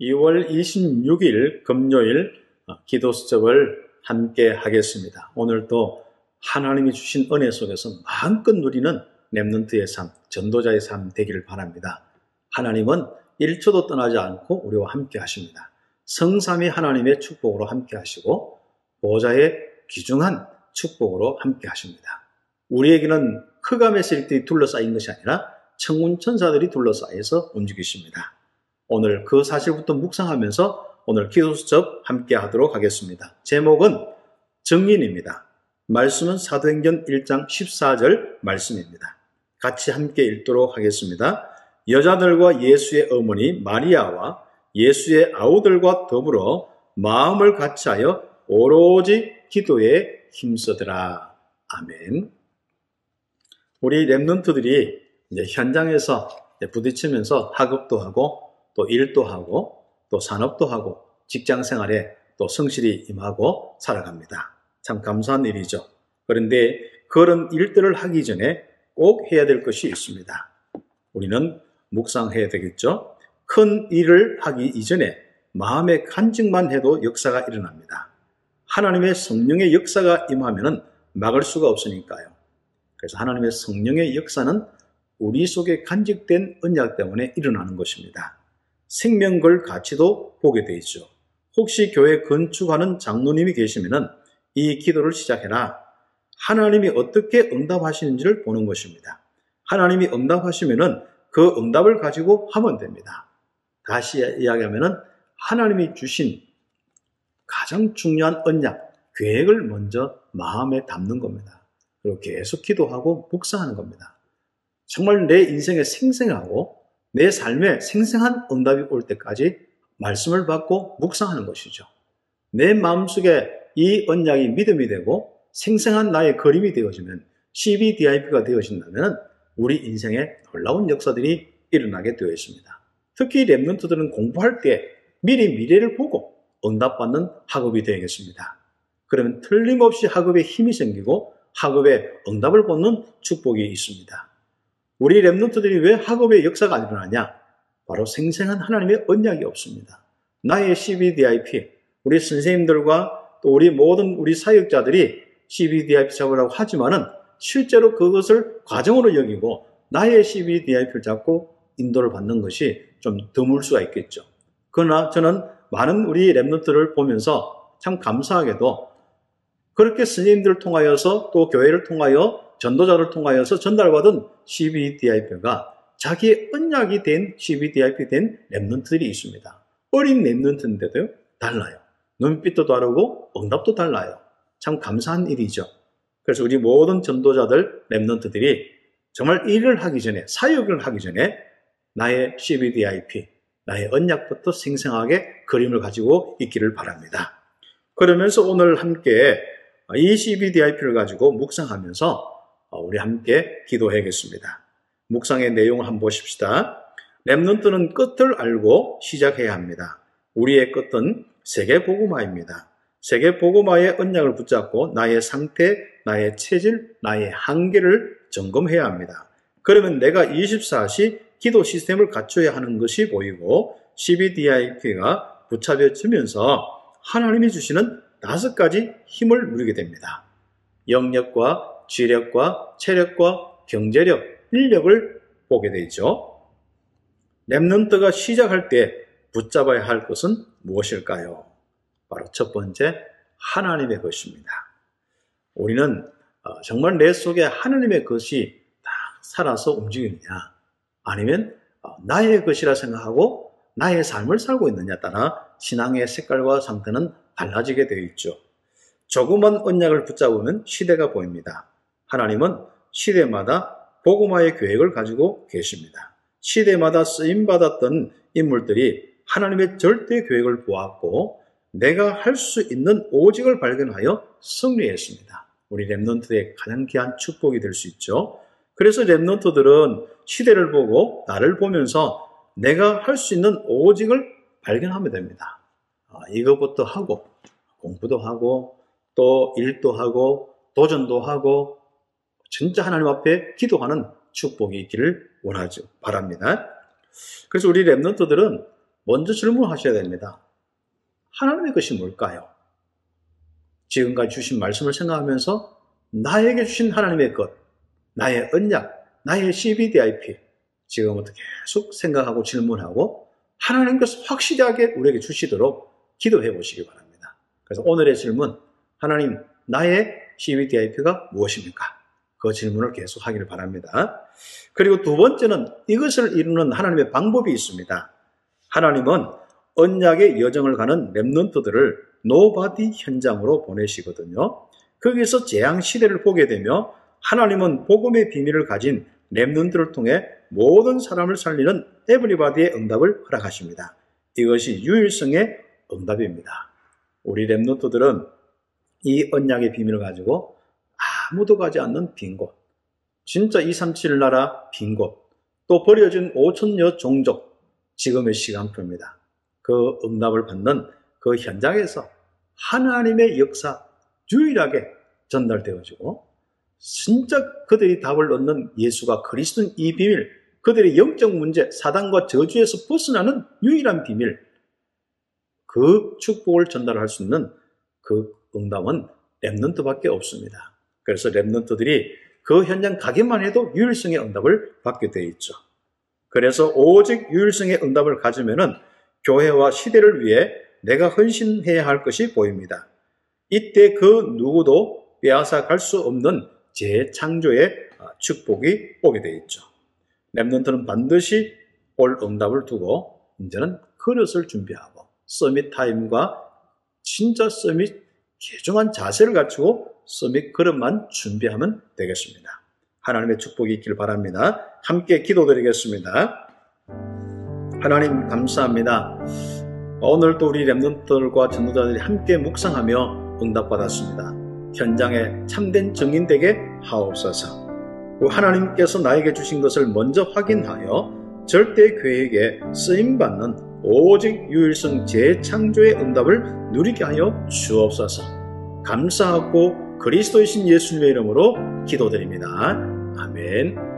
2월 26일 금요일 어, 기도 수첩을 함께 하겠습니다. 오늘도 하나님이 주신 은혜 속에서 마음껏 누리는 랩런트의 삶, 전도자의 삶 되기를 바랍니다. 하나님은 1초도 떠나지 않고 우리와 함께 하십니다. 성삼이 하나님의 축복으로 함께 하시고 보좌의 귀중한 축복으로 함께 하십니다. 우리에게는 흑암의 세력들이 둘러싸인 것이 아니라 청운 천사들이 둘러싸여서 움직이십니다. 오늘 그 사실부터 묵상하면서 오늘 기도 수첩 함께 하도록 하겠습니다. 제목은 정인입니다. 말씀은 사도행전 1장 14절 말씀입니다. 같이 함께 읽도록 하겠습니다. 여자들과 예수의 어머니 마리아와 예수의 아우들과 더불어 마음을 같이하여 오로지 기도에 힘쓰더라. 아멘. 우리 랩런트들이 현장에서 부딪히면서 학업도 하고 또 일도 하고 또 산업도 하고 직장 생활에 또 성실히 임하고 살아갑니다. 참 감사한 일이죠. 그런데 그런 일들을 하기 전에 꼭 해야 될 것이 있습니다. 우리는 묵상해야 되겠죠. 큰 일을 하기 이전에 마음의 간증만 해도 역사가 일어납니다. 하나님의 성령의 역사가 임하면 막을 수가 없으니까요. 그래서 하나님의 성령의 역사는 우리 속에 간직된 언약 때문에 일어나는 것입니다. 생명 걸 가치도 보게 되죠. 혹시 교회 건축하는 장로님이 계시면 이 기도를 시작해라. 하나님이 어떻게 응답하시는지를 보는 것입니다. 하나님이 응답하시면은 그 응답을 가지고 하면 됩니다. 다시 이야기하면은 하나님이 주신 가장 중요한 언약, 계획을 먼저 마음에 담는 겁니다. 그리고 계속 기도하고 묵상하는 겁니다. 정말 내 인생에 생생하고 내 삶에 생생한 응답이 올 때까지 말씀을 받고 묵상하는 것이죠. 내 마음속에 이 언약이 믿음이 되고 생생한 나의 그림이 되어지면 CBDIP가 되어진다면 우리 인생에 놀라운 역사들이 일어나게 되어 있습니다. 특히 랩런트들은 공부할 때 미리 미래를 보고 응답받는 학업이 되겠습니다. 그러면 틀림없이 학업에 힘이 생기고 학업에 응답을 받는 축복이 있습니다. 우리 랩런트들이 왜 학업의 역사가 일어나냐? 바로 생생한 하나님의 언약이 없습니다. 나의 CBDIP, 우리 선생님들과 또 우리 모든 우리 사역자들이 CBDIP 잡으라고 하지만은 실제로 그것을 과정으로 여기고 나의 CBDIP를 잡고 인도를 받는 것이 좀 드물 수가 있겠죠. 그러나 저는 많은 우리 랩런트를 보면서 참 감사하게도 그렇게 스님들을 통하여서 또 교회를 통하여 전도자를 통하여서 전달받은 CBDIP가 자기의 언약이 된 CBDIP 된 랩런트들이 있습니다. 어린 랩런트인데도요, 달라요. 눈빛도 다르고 응답도 달라요. 참 감사한 일이죠. 그래서 우리 모든 전도자들, 랩런트들이 정말 일을 하기 전에, 사역을 하기 전에 나의 CBDIP, 나의 언약부터 생생하게 그림을 가지고 있기를 바랍니다. 그러면서 오늘 함께 이 CBDIP를 가지고 묵상하면서 우리 함께 기도해야겠습니다. 묵상의 내용을 한번 보십시다. 랩런트는 끝을 알고 시작해야 합니다. 우리의 끝은 세계 보고마입니다. 세계 보고마의 언약을 붙잡고 나의 상태, 나의 체질, 나의 한계를 점검해야 합니다. 그러면 내가 24시 기도 시스템을 갖춰야 하는 것이 보이고 CBDIP가 붙잡혀지면서 하나님이 주시는 다섯 가지 힘을 누리게 됩니다. 영역과 지력과 체력과 경제력, 인력을 보게 되죠. 랩런트가 시작할 때 붙잡아야 할 것은 무엇일까요? 바로 첫 번째, 하나님의 것입니다. 우리는 어, 정말 내 속에 하나님의 것이 다 살아서 움직이느냐, 아니면 어, 나의 것이라 생각하고 나의 삶을 살고 있느냐 따라 신앙의 색깔과 상태는 달라지게 되어 있죠. 조그만 언약을 붙잡으면 시대가 보입니다. 하나님은 시대마다 복음화의 계획을 가지고 계십니다. 시대마다 쓰임받았던 인물들이 하나님의 절대 계획을 보았고 내가 할 수 있는 오직을 발견하여 승리했습니다. 우리 랩런트의 가장 귀한 축복이 될 수 있죠. 그래서 랩런트들은 시대를 보고 나를 보면서 내가 할 수 있는 오직을 발견하면 됩니다. 아, 이것부터 하고 공부도 하고 또 일도 하고 도전도 하고 진짜 하나님 앞에 기도하는 축복이 있기를 원하죠. 바랍니다. 그래서 우리 랩런트들은 먼저 질문하셔야 됩니다. 하나님의 것이 뭘까요? 지금까지 주신 말씀을 생각하면서 나에게 주신 하나님의 것, 나의 언약, 나의 CBDIP, 지금부터 계속 생각하고 질문하고 하나님께서 확실하게 우리에게 주시도록 기도해 보시기 바랍니다. 그래서 오늘의 질문, 하나님, 나의 CVDIP가 무엇입니까? 그 질문을 계속 하기를 바랍니다. 그리고 두 번째는 이것을 이루는 하나님의 방법이 있습니다. 하나님은 언약의 여정을 가는 Remnant들을 Nobody 현장으로 보내시거든요. 거기서 재앙 시대를 보게 되며 하나님은 복음의 비밀을 가진 Remnant를 통해 모든 사람을 살리는 Everybody의 응답을 허락하십니다. 이것이 유일성의 응답입니다. 우리 Remnant들은 이 언약의 비밀을 가지고 아무도 가지 않는 빈 곳, 진짜 237 나라 빈 곳, 또 버려진 5천여 종족, 지금의 시간표입니다. 그 응답을 받는 그 현장에서 하나님의 역사 유일하게 전달되어지고 진짜 그들이 답을 얻는 예수가 그리스도인 이 비밀, 그들의 영적 문제, 사단과 저주에서 벗어나는 유일한 비밀, 그 축복을 전달할 수 있는 그 응답은 랩런트밖에 없습니다. 그래서 랩런트들이 그 현장 가기만 해도 유일성의 응답을 받게 되어 있죠. 그래서 오직 유일성의 응답을 가지면은 교회와 시대를 위해 내가 헌신해야 할 것이 보입니다. 이때 그 누구도 빼앗아 갈 수 없는 재창조의 축복이 오게 되어 있죠. 랩런트는 반드시 올 응답을 두고 이제는 그릇을 준비하고 서밋 타임과 진짜 서밋 개중한 자세를 갖추고 서밋 그릇만 준비하면 되겠습니다. 하나님의 축복이 있길 바랍니다. 함께 기도드리겠습니다. 하나님 감사합니다. 오늘도 우리 랩런트들과 전도자들이 함께 묵상하며 응답받았습니다. 현장에 참된 증인되게 하옵소서. 하나님께서 나에게 주신 것을 먼저 확인하여 절대 계획에 쓰임받는 오직 유일성 재창조의 응답을 누리게 하여 주옵소서. 감사하고 그리스도이신 예수님의 이름으로 기도드립니다. 아멘.